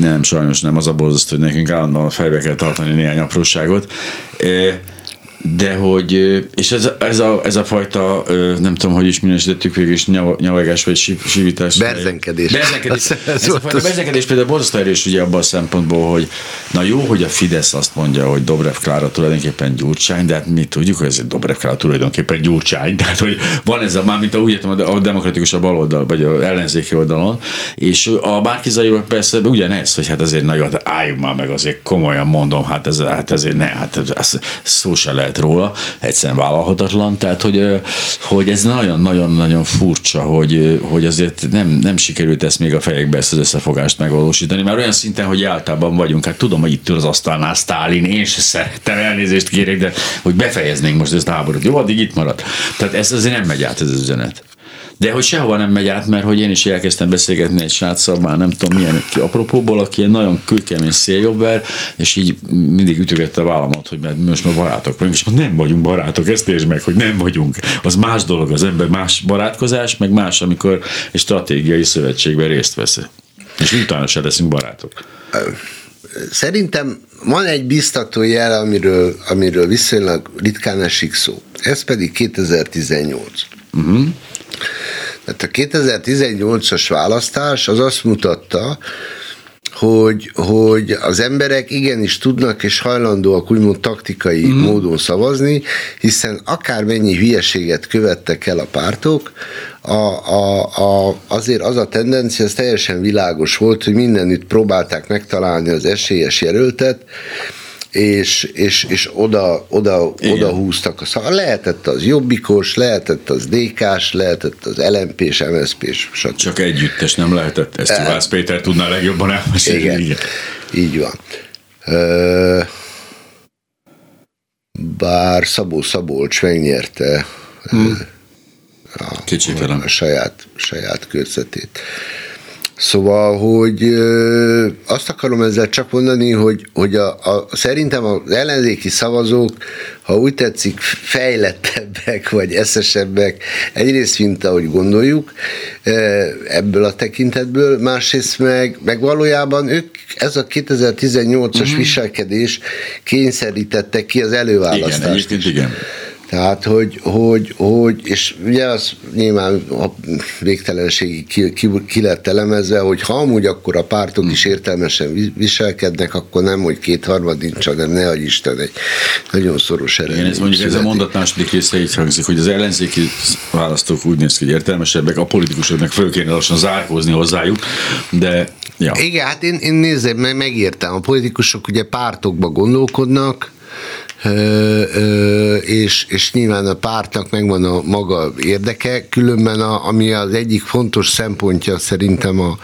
Speaker 2: Nem, sajnos nem, az a borzasztó, hogy nekünk állandóan fejbe kell tartani néhány apróságot de hogy, és ez, ez, a, ez a fajta, nem tudom, hogy is minősítettük végül is nyavagás vagy sivítás.
Speaker 3: Berzenkedés.
Speaker 2: Berzenkedés. Ez, ez, ez a fajta berzenkedés például borzasztó erős ugye abban a szempontból, hogy na jó, hogy a Fidesz azt mondja, hogy Dobrev Klára tulajdonképpen gyurcsány, de hát mi tudjuk, hogy ez egy Dobrev Klára tulajdonképpen gyurcsány, tehát hogy van ez a, már mint a, úgy értem, a demokratikus a baloldal, vagy a ellenzéki oldalon, és a Márkizai persze ugyanez, hogy hát azért nagyon, hát álljunk már meg, azért komolyan mondom, hát ez, hát ezért ne, hát ez, szó se lehet lehet róla, egyszerűen vállalhatatlan, tehát hogy, hogy ez nagyon-nagyon-nagyon furcsa, hogy, hogy azért nem, nem sikerült ezt még a fejekbe ezt az összefogást megvalósítani, mert olyan szinten, hogy általában vagyunk, hát tudom, hogy itt ül az asztalnál Sztálin, én se szerettem, elnézést kérek, de hogy befejeznénk most ezt a háborút. Jó, addig itt maradt. Tehát ez azért nem megy át ez az üzenet. De hogy sehova nem megy át, mert hogy én is elkezdtem beszélgetni egy sráccal, már nem tudom milyen ki apropóból, aki egy nagyon kőkemény széljobber, és így mindig ütögette a vállamat, hogy mert most már barátok vagyunk, és nem vagyunk barátok, ezt értsd meg, hogy nem vagyunk. Az más dolog az ember, más barátkozás, meg más, amikor egy stratégiai szövetségben részt vesz. És utána se leszünk barátok.
Speaker 3: Szerintem van egy biztató jel, amiről, amiről viszonylag ritkán esik szó. Ez pedig 2018. Uh-huh. Tehát a 2018-as választás az azt mutatta, hogy, hogy az emberek igenis tudnak és hajlandóak úgymond taktikai mm. módon szavazni, hiszen akármennyi hülyeséget követtek el a pártok, a, a, a, azért az a tendencia, az teljesen világos volt, hogy mindenütt próbálták megtalálni az esélyes jelöltet, és, és, és oda, oda, oda húztak. Szóval lehetett az jobbikos, lehetett az DK-s, lehetett az LMP-s, MSZP-s,
Speaker 2: stb. Csak együttes nem lehetett, ezt Juhász Péter tudná legjobban elmesélni.
Speaker 3: Igen, igen, így van. Bár Szabó Szabolcs megnyerte hmm. a, a saját, saját körzetét. Szóval, hogy azt akarom ezzel csak mondani, hogy, hogy a, a, szerintem az ellenzéki szavazók, ha úgy tetszik, fejlettebbek vagy eszesebbek, egyrészt, mint ahogy gondoljuk, ebből a tekintetből, másrészt meg, meg valójában ők, ez a 2018-as uh-huh. Mhm. viselkedés kényszerítette ki az előválasztást. Igen,
Speaker 2: igen.
Speaker 3: Tehát, hogy, hogy, hogy, és ugye az nyilván a végtelenségig ki, ki, ki lett elemezve, hogy ha amúgy akkor a pártok is értelmesen viselkednek, akkor nem, hogy kétharmad nincs, hanem ne adj Isten, egy nagyon szoros eredmény. Igen,
Speaker 2: ez mondjuk ez a mondat második része így hangzik, hogy az ellenzéki választók úgy néz ki, hogy értelmesebbek, a politikusoknak föl kéne lassan zárkózni hozzájuk, de Ja.
Speaker 3: Igen, hát én, én nézzem, megértem. A politikusok ugye pártokba gondolkodnak, és, és nyilván a pártnak megvan a maga érdeke, különben a, ami az egyik fontos szempontja szerintem a,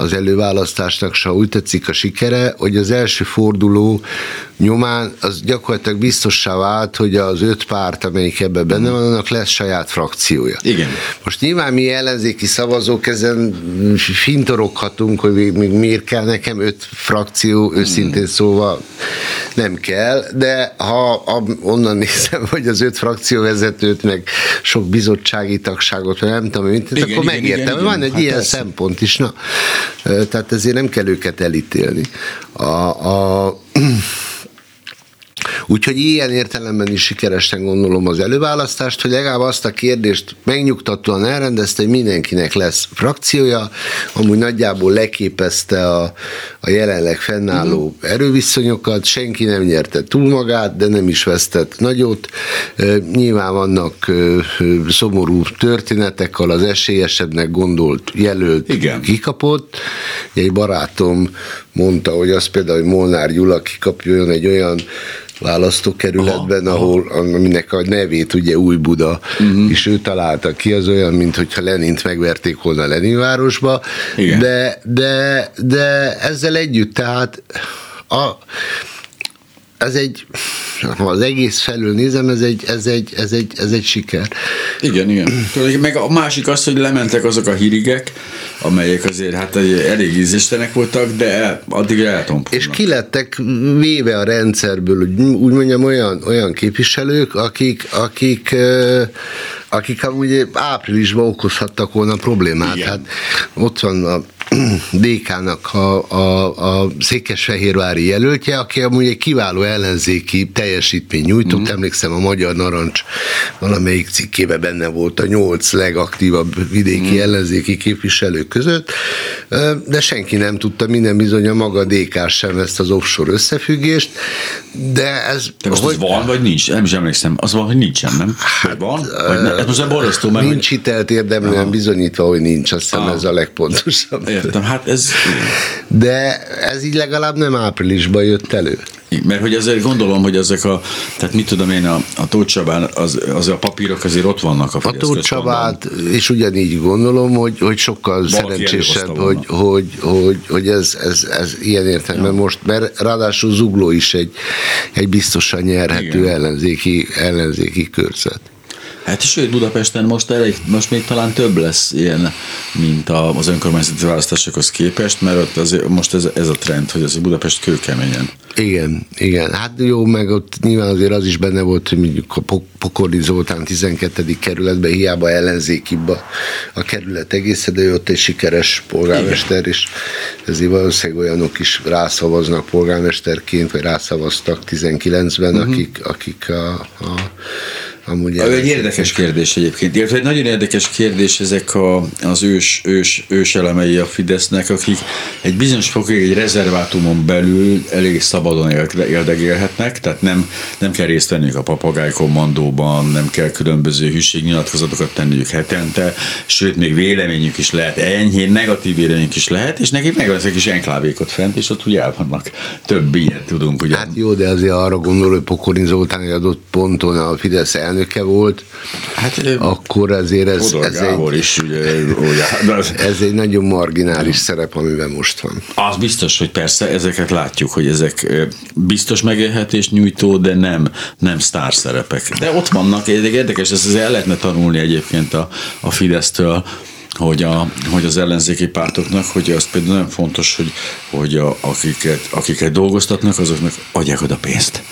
Speaker 3: az előválasztásnak, se úgy tetszik a sikere, hogy az első forduló nyomán az gyakorlatilag biztossá vált, hogy az öt párt, amelyik ebben benne van, annak lesz saját frakciója.
Speaker 2: Igen.
Speaker 3: Most nyilván mi ellenzéki szavazók ezen fintoroghatunk, hogy még miért kell nekem öt frakció, őszintén szóval nem kell, de ha onnan nézem, hogy az öt frakcióvezetőt, meg sok bizottsági tagságot, vagy nem tudom, mint, igen, akkor igen, megértem, igen, igen. van egy hát ilyen persze. szempont is, na, tehát ezért nem kell őket elítélni. A, a Úgyhogy ilyen értelemben is sikeresen gondolom az előválasztást, hogy legalább azt a kérdést megnyugtatóan elrendezte, hogy mindenkinek lesz frakciója, amúgy nagyjából leképezte a, a jelenleg fennálló uh-huh. erőviszonyokat, senki nem nyerte túl magát, de nem is vesztett nagyot. Nyilván vannak szomorú történetek, az esélyesebbnek gondolt jelölt Igen. kikapott. Egy barátom mondta, hogy az például, hogy Molnár Gyula kikapjon egy olyan választókerületben, aha, ahol aminek a nevét ugye Új Buda, uh-huh. és ő találta ki, az olyan, mint hogyha Lenint megverték volna Leninvárosba, de, de, de ezzel együtt, tehát a, ez egy, ha az egész felül nézem, ez egy, ez egy, ez egy, ez egy siker.
Speaker 2: Igen, igen. Meg a másik az, hogy lementek azok a hírigek, amelyek azért hát elég ízéstenek voltak, de addig eltompulnak.
Speaker 3: És kilettek véve a rendszerből, úgy mondjam, olyan, olyan képviselők, akik, akik akik amúgy áprilisban okozhattak volna problémát. Igen. Hát ott van a DK-nak a, a, a Székesfehérvári jelöltje, aki amúgy egy kiváló ellenzéki teljesítmény nyújtott. Mm. Emlékszem, a Magyar Narancs valamelyik cikkében benne volt a nyolc legaktívabb vidéki mm. ellenzéki képviselők között, de senki nem tudta minden bizony a maga DK sem ezt az offshore összefüggést, de ez...
Speaker 2: De most hogy, ez van, vagy nincs? Nem is emlékszem. Az van, hogy nincsen, nem? Hát, van? Vagy ne? Ez most
Speaker 3: borzasztó, mert... Nincs hitelt érdemlően bizonyítva, hogy nincs, azt hiszem ez a legpontosabb.
Speaker 2: Értem, hát ez...
Speaker 3: De ez így legalább nem áprilisban jött elő.
Speaker 2: Mert hogy azért gondolom, hogy ezek a, tehát mit tudom én, a, a Tóth Csabán, az, az a papírok azért ott vannak a
Speaker 3: A Tóth Csabát, és ugyanígy gondolom, hogy, hogy sokkal Valaki szerencsésebb, hogy, hogy, hogy, hogy ez, ez, ez ilyen értelemben ja. most, mert ráadásul Zugló is egy, egy biztosan nyerhető Igen. ellenzéki, ellenzéki körzet.
Speaker 2: Hát sőt, Budapesten most, elég, most még talán több lesz ilyen, mint az önkormányzati választásokhoz képest, mert ott azért, most ez, ez a trend, hogy az Budapest kőkeményen.
Speaker 3: Igen, igen. Hát jó, meg ott nyilván azért az is benne volt, hogy mondjuk a Pokorni Zoltán 12. kerületben hiába ellenzékibb a, a kerület egész, de ő ott egy sikeres polgármester, igen. és ezért valószínűleg olyanok is rászavaznak polgármesterként, vagy rászavaztak 19-ben, uh-huh. Mhm. akik, akik a, a
Speaker 2: Amúgy egy érdekes kérdés egyébként, illetve egy nagyon érdekes kérdés ezek a, az ős, ős, ős elemei a Fidesznek, akik egy bizonyos fokig egy rezervátumon belül elég szabadon érdegélhetnek, tehát nem, nem kell részt venniük a papagáj kommandóban, nem kell különböző hűségnyilatkozatokat tenniük hetente, sőt, még véleményük is lehet, enyhén negatív véleményük is lehet, és nekik meg egy kis enklávékot fent, és ott ugye el vannak. Több ilyet tudunk. Ugye.
Speaker 3: Hát jó, de azért arra gondol, hogy Pokorin Zoltán egy adott ponton a Fidesz elnök elnöke volt, hát, akkor azért ez, ez egy,
Speaker 2: is, ugye, ugye,
Speaker 3: az... ez egy nagyon marginális szerep, amiben most van.
Speaker 2: Az biztos, hogy persze ezeket látjuk, hogy ezek biztos megélhetés nyújtó, de nem, nem sztár szerepek. De ott vannak, érdekes, ezt el lehetne tanulni egyébként a, a Fidesztől, hogy, a, hogy az ellenzéki pártoknak, hogy az például nem fontos, hogy, hogy a, akiket, akiket dolgoztatnak, azoknak adják oda pénzt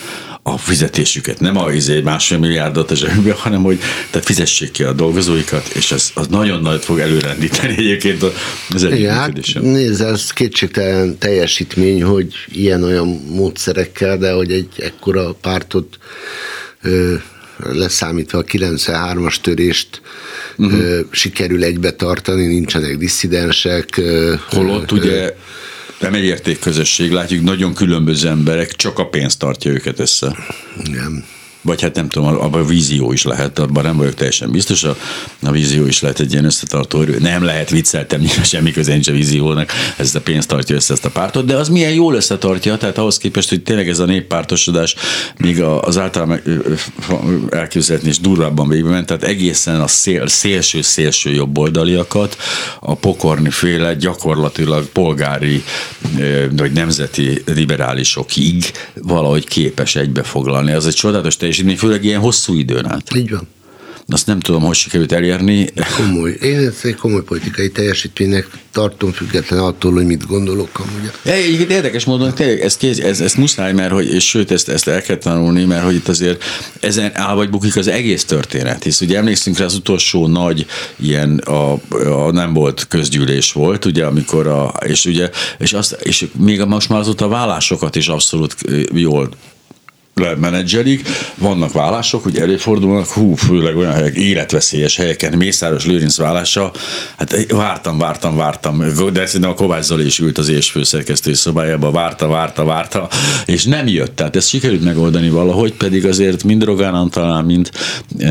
Speaker 2: a fizetésüket, nem a izé másfél milliárdot a zsebükbe, hanem hogy tehát fizessék ki a dolgozóikat, és ez az nagyon nagy fog előrendíteni egyébként az együttműködésen.
Speaker 3: Hát, nézd, ez kétségtelen teljesítmény, hogy ilyen-olyan módszerekkel, de hogy egy ekkora pártot ö, leszámítva a 93-as törést uh-huh. ö, sikerül egybe tartani, nincsenek disszidensek.
Speaker 2: Holott ö, ugye nem egy értékközösség, látjuk nagyon különböző emberek, csak a pénz tartja őket össze.
Speaker 3: Nem
Speaker 2: vagy hát nem tudom, abban vízió is lehet, abban nem vagyok teljesen biztos, a, a vízió is lehet egy ilyen összetartó erő. Nem lehet vicceltem, semmi köze nincs a víziónak, ez a pénz tartja össze ezt a pártot, de az milyen jól összetartja, tehát ahhoz képest, hogy tényleg ez a néppártosodás még az általában elképzelhetni és durvábban végbe ment, tehát egészen a szél, szélső, szélső jobboldaliakat, a pokorni féle gyakorlatilag polgári vagy nemzeti liberálisokig valahogy képes egybefoglalni. Az egy csodálatos teljesítmény, főleg ilyen hosszú időn át.
Speaker 3: Így van.
Speaker 2: Azt nem tudom, hogy sikerült elérni.
Speaker 3: Komoly. Én ezt egy komoly politikai teljesítménynek tartom, független attól, hogy mit gondolok amúgy.
Speaker 2: Ja, érdekes módon tényleg ezt, kéz, ezt, ezt muszáj, mert hogy, és sőt, ezt, ezt el kell tanulni, mert hogy itt azért ezen áll vagy bukik az egész történet. Hisz ugye emlékszünk rá, az utolsó nagy ilyen, a, a nem volt közgyűlés volt, ugye, amikor a, és ugye, és, azt, és még most már azóta a vállásokat is abszolút jól menedzselik, vannak vállások, hogy előfordulnak, hú, főleg olyan helyek, életveszélyes helyeken, Mészáros Lőrinc vállása, hát vártam, vártam, vártam, de szerintem a Kovács Zoli is ült az és főszerkesztő szobájába, várta, várta, várta, és nem jött, tehát ezt sikerült megoldani valahogy, pedig azért mind Rogán Antalán, mind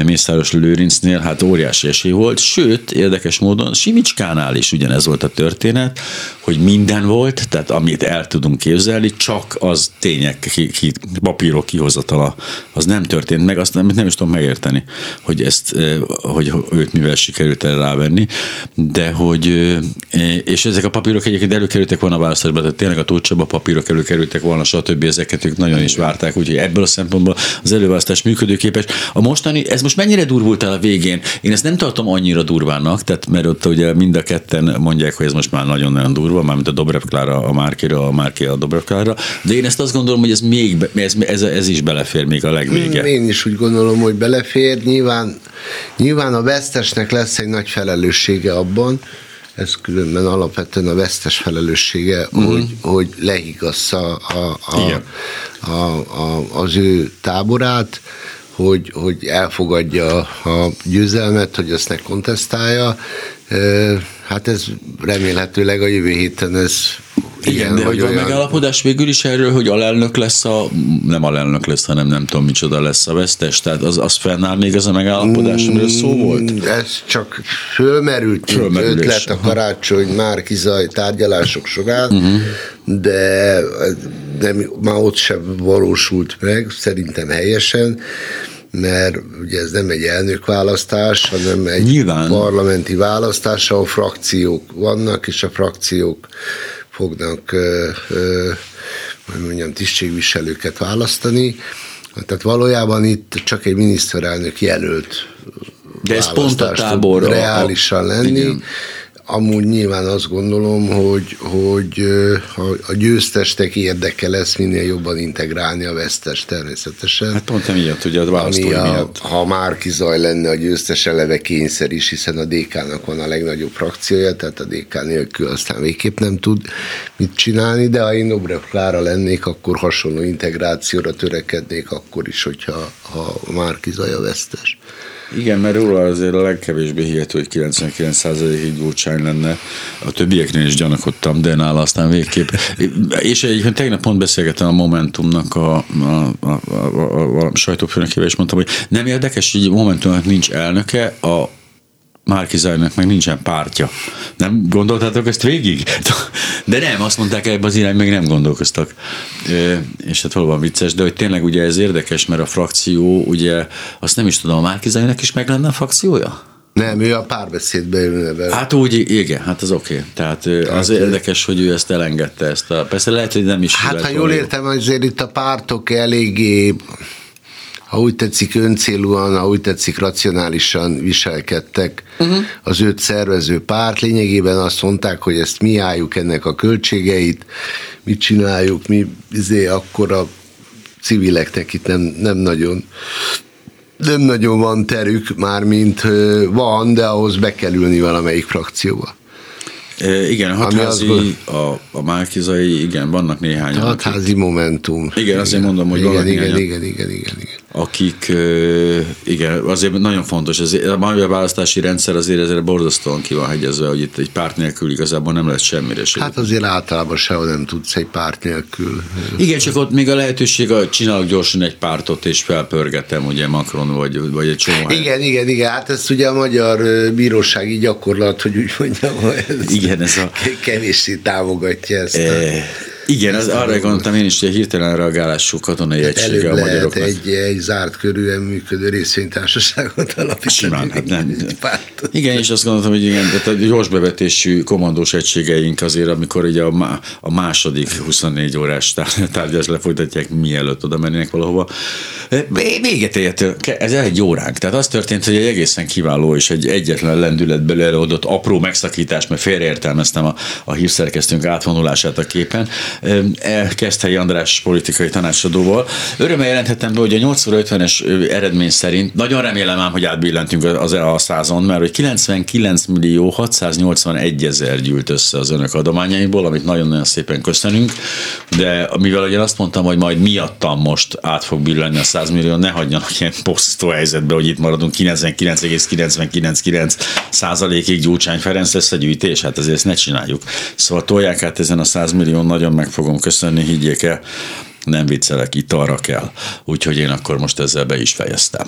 Speaker 2: Mészáros Lőrincnél hát óriási esély volt, sőt, érdekes módon Simicskánál is ugyanez volt a történet, hogy minden volt, tehát amit el tudunk képzelni, csak az tények, ki, ki, papírok kihozatala, az nem történt meg, azt nem, nem is tudom megérteni, hogy ezt, hogy őt mivel sikerült el rávenni, de hogy, és ezek a papírok egyébként előkerültek volna a választásban, tehát tényleg a Tócsaba papírok előkerültek volna, stb. ezeket ők nagyon is várták, úgyhogy ebből a szempontból az előválasztás működőképes. A mostani, ez most mennyire durvult el a végén? Én ezt nem tartom annyira durvának, tehát mert ott ugye mind a ketten mondják, hogy ez most már nagyon-nagyon durva, mármint a Dobrev Klára a Márkira, a Márki a Dobrev Klára, de én ezt azt gondolom, hogy ez még, ez, ez, ez is belefér még a legvége.
Speaker 3: Én is úgy gondolom, hogy belefér. Nyilván, nyilván a vesztesnek lesz egy nagy felelőssége abban, ez különben alapvetően a vesztes felelőssége, uh-huh. hogy, hogy lehigassza a, a, a, a, az ő táborát, hogy, hogy elfogadja a győzelmet, hogy ezt ne kontesztálja. Hát ez remélhetőleg a jövő héten ez
Speaker 2: igen, de hogy van olyan... megállapodás végül is erről, hogy alelnök lesz a, nem alelnök lesz, hanem nem tudom micsoda lesz a vesztes, tehát az, az fennáll még ez a megállapodás, amiről szó mm, volt?
Speaker 3: Ez csak fölmerült, Fölmerülés. ötlet a karácsony már kizaj tárgyalások során, uh-huh. de nem, már ott sem valósult meg, szerintem helyesen, mert ugye ez nem egy elnökválasztás, hanem egy Nyilván. parlamenti választás, ahol frakciók vannak, és a frakciók fognak, hogy mondjam, tisztségviselőket választani. Tehát valójában itt csak egy miniszterelnök jelölt
Speaker 2: de ez pont a tábor
Speaker 3: reálisan lenni. Igen amúgy nyilván azt gondolom, hogy, hogy a győztestek érdeke lesz minél jobban integrálni a vesztes természetesen.
Speaker 2: Hát pont emiatt, ugye a választói a, miatt.
Speaker 3: Ha már kizaj lenne a győztes eleve kényszer is, hiszen a DK-nak van a legnagyobb frakciója, tehát a DK nélkül aztán végképp nem tud mit csinálni, de ha én Dobrev Klára lennék, akkor hasonló integrációra törekednék akkor is, hogyha ha már kizaj a vesztes.
Speaker 2: Igen, mert róla azért a legkevésbé hihető, hogy 99%-ig Gyurcsány lenne. A többieknél is gyanakodtam, de nála aztán végképp. És egyébként tegnap pont beszélgettem a Momentumnak a, a, a, a, a sajtófőnökével, és mondtam, hogy nem érdekes, hogy a Momentumnak nincs elnöke, a Márkizajnak meg nincsen pártja. Nem gondoltátok ezt végig? De nem, azt mondták ebbe az irány, meg nem gondolkoztak. És hát valóban vicces, de hogy tényleg ugye ez érdekes, mert a frakció, ugye azt nem is tudom, a Márkizajnak is meg lenne a frakciója?
Speaker 3: Nem, ő a párbeszédbe ülne
Speaker 2: vele. Hát úgy, igen, hát az oké. Okay. Tehát, Tehát az érdekes, hogy ő ezt elengedte. Ezt a, persze lehet, hogy nem is.
Speaker 3: Hát ha jól értem, azért itt a pártok eléggé ha úgy tetszik, öncélúan, ha úgy tetszik, racionálisan viselkedtek uh-huh. az öt szervező párt. Lényegében azt mondták, hogy ezt mi álljuk ennek a költségeit, mit csináljuk, mi izé, akkor a civileknek itt nem, nem nagyon nem nagyon van terük, már mint van, de ahhoz be kell ülni valamelyik frakcióba.
Speaker 2: E, igen, a hatházi, a, a Márkizai, igen, vannak néhány.
Speaker 3: Hatházi akik, momentum.
Speaker 2: Igen, igen, azért mondom, hogy
Speaker 3: igen, vannak igen, néhány, igen, igen, igen, igen.
Speaker 2: Akik, igen, azért nagyon fontos, ez, a magyar választási rendszer azért ezért borzasztóan ki van hegyezve, hogy itt egy párt nélkül igazából nem lesz semmire sem.
Speaker 3: Hát azért általában sehol nem tudsz egy párt nélkül.
Speaker 2: Igen, csak ott még a lehetőség, hogy csinálok gyorsan egy pártot, és felpörgetem, ugye Macron vagy, vagy egy csomó.
Speaker 3: Igen, igen, igen, hát ez ugye a magyar bírósági gyakorlat, hogy úgy mondjam, ez igen, ez a... Kevéssé támogatja ezt. E,
Speaker 2: igen, az, arra gondoltam én is, hogy a hirtelen reagálású katonai egysége a magyaroknak.
Speaker 3: Egy, egy zárt körűen működő részvénytársaságot alapítani. Simán, hát nem.
Speaker 2: Igen, és azt gondoltam, hogy igen, tehát a gyors bevetésű kommandós egységeink azért, amikor ugye a, a második 24 órás tárgyás lefolytatják, mielőtt oda mennének valahova. Véget ért, ez egy óránk. Tehát az történt, hogy egy egészen kiváló és egy egyetlen lendületből előadott apró megszakítás, mert félreértelmeztem a, a hírszerkesztőnk átvonulását a képen, Keszthelyi András politikai tanácsadóval. Örömmel jelenthetem be, hogy a 8 50-es eredmény szerint, nagyon remélem ám, hogy átbillentünk az a százon, mert hogy 99 millió 681 ezer gyűlt össze az önök adományaiból, amit nagyon-nagyon szépen köszönünk, de mivel én azt mondtam, hogy majd miattam most át fog billenni a 100 millió, ne hagyjanak ilyen posztó helyzetbe, hogy itt maradunk 99,999 százalékig Gyurcsány Ferenc lesz a gyűjtés, hát ezért ezt ne csináljuk. Szóval tolják át ezen a 100 millió, nagyon meg fogom köszönni, higgyék el, nem viccelek, itt arra kell. Úgyhogy én akkor most ezzel be is fejeztem.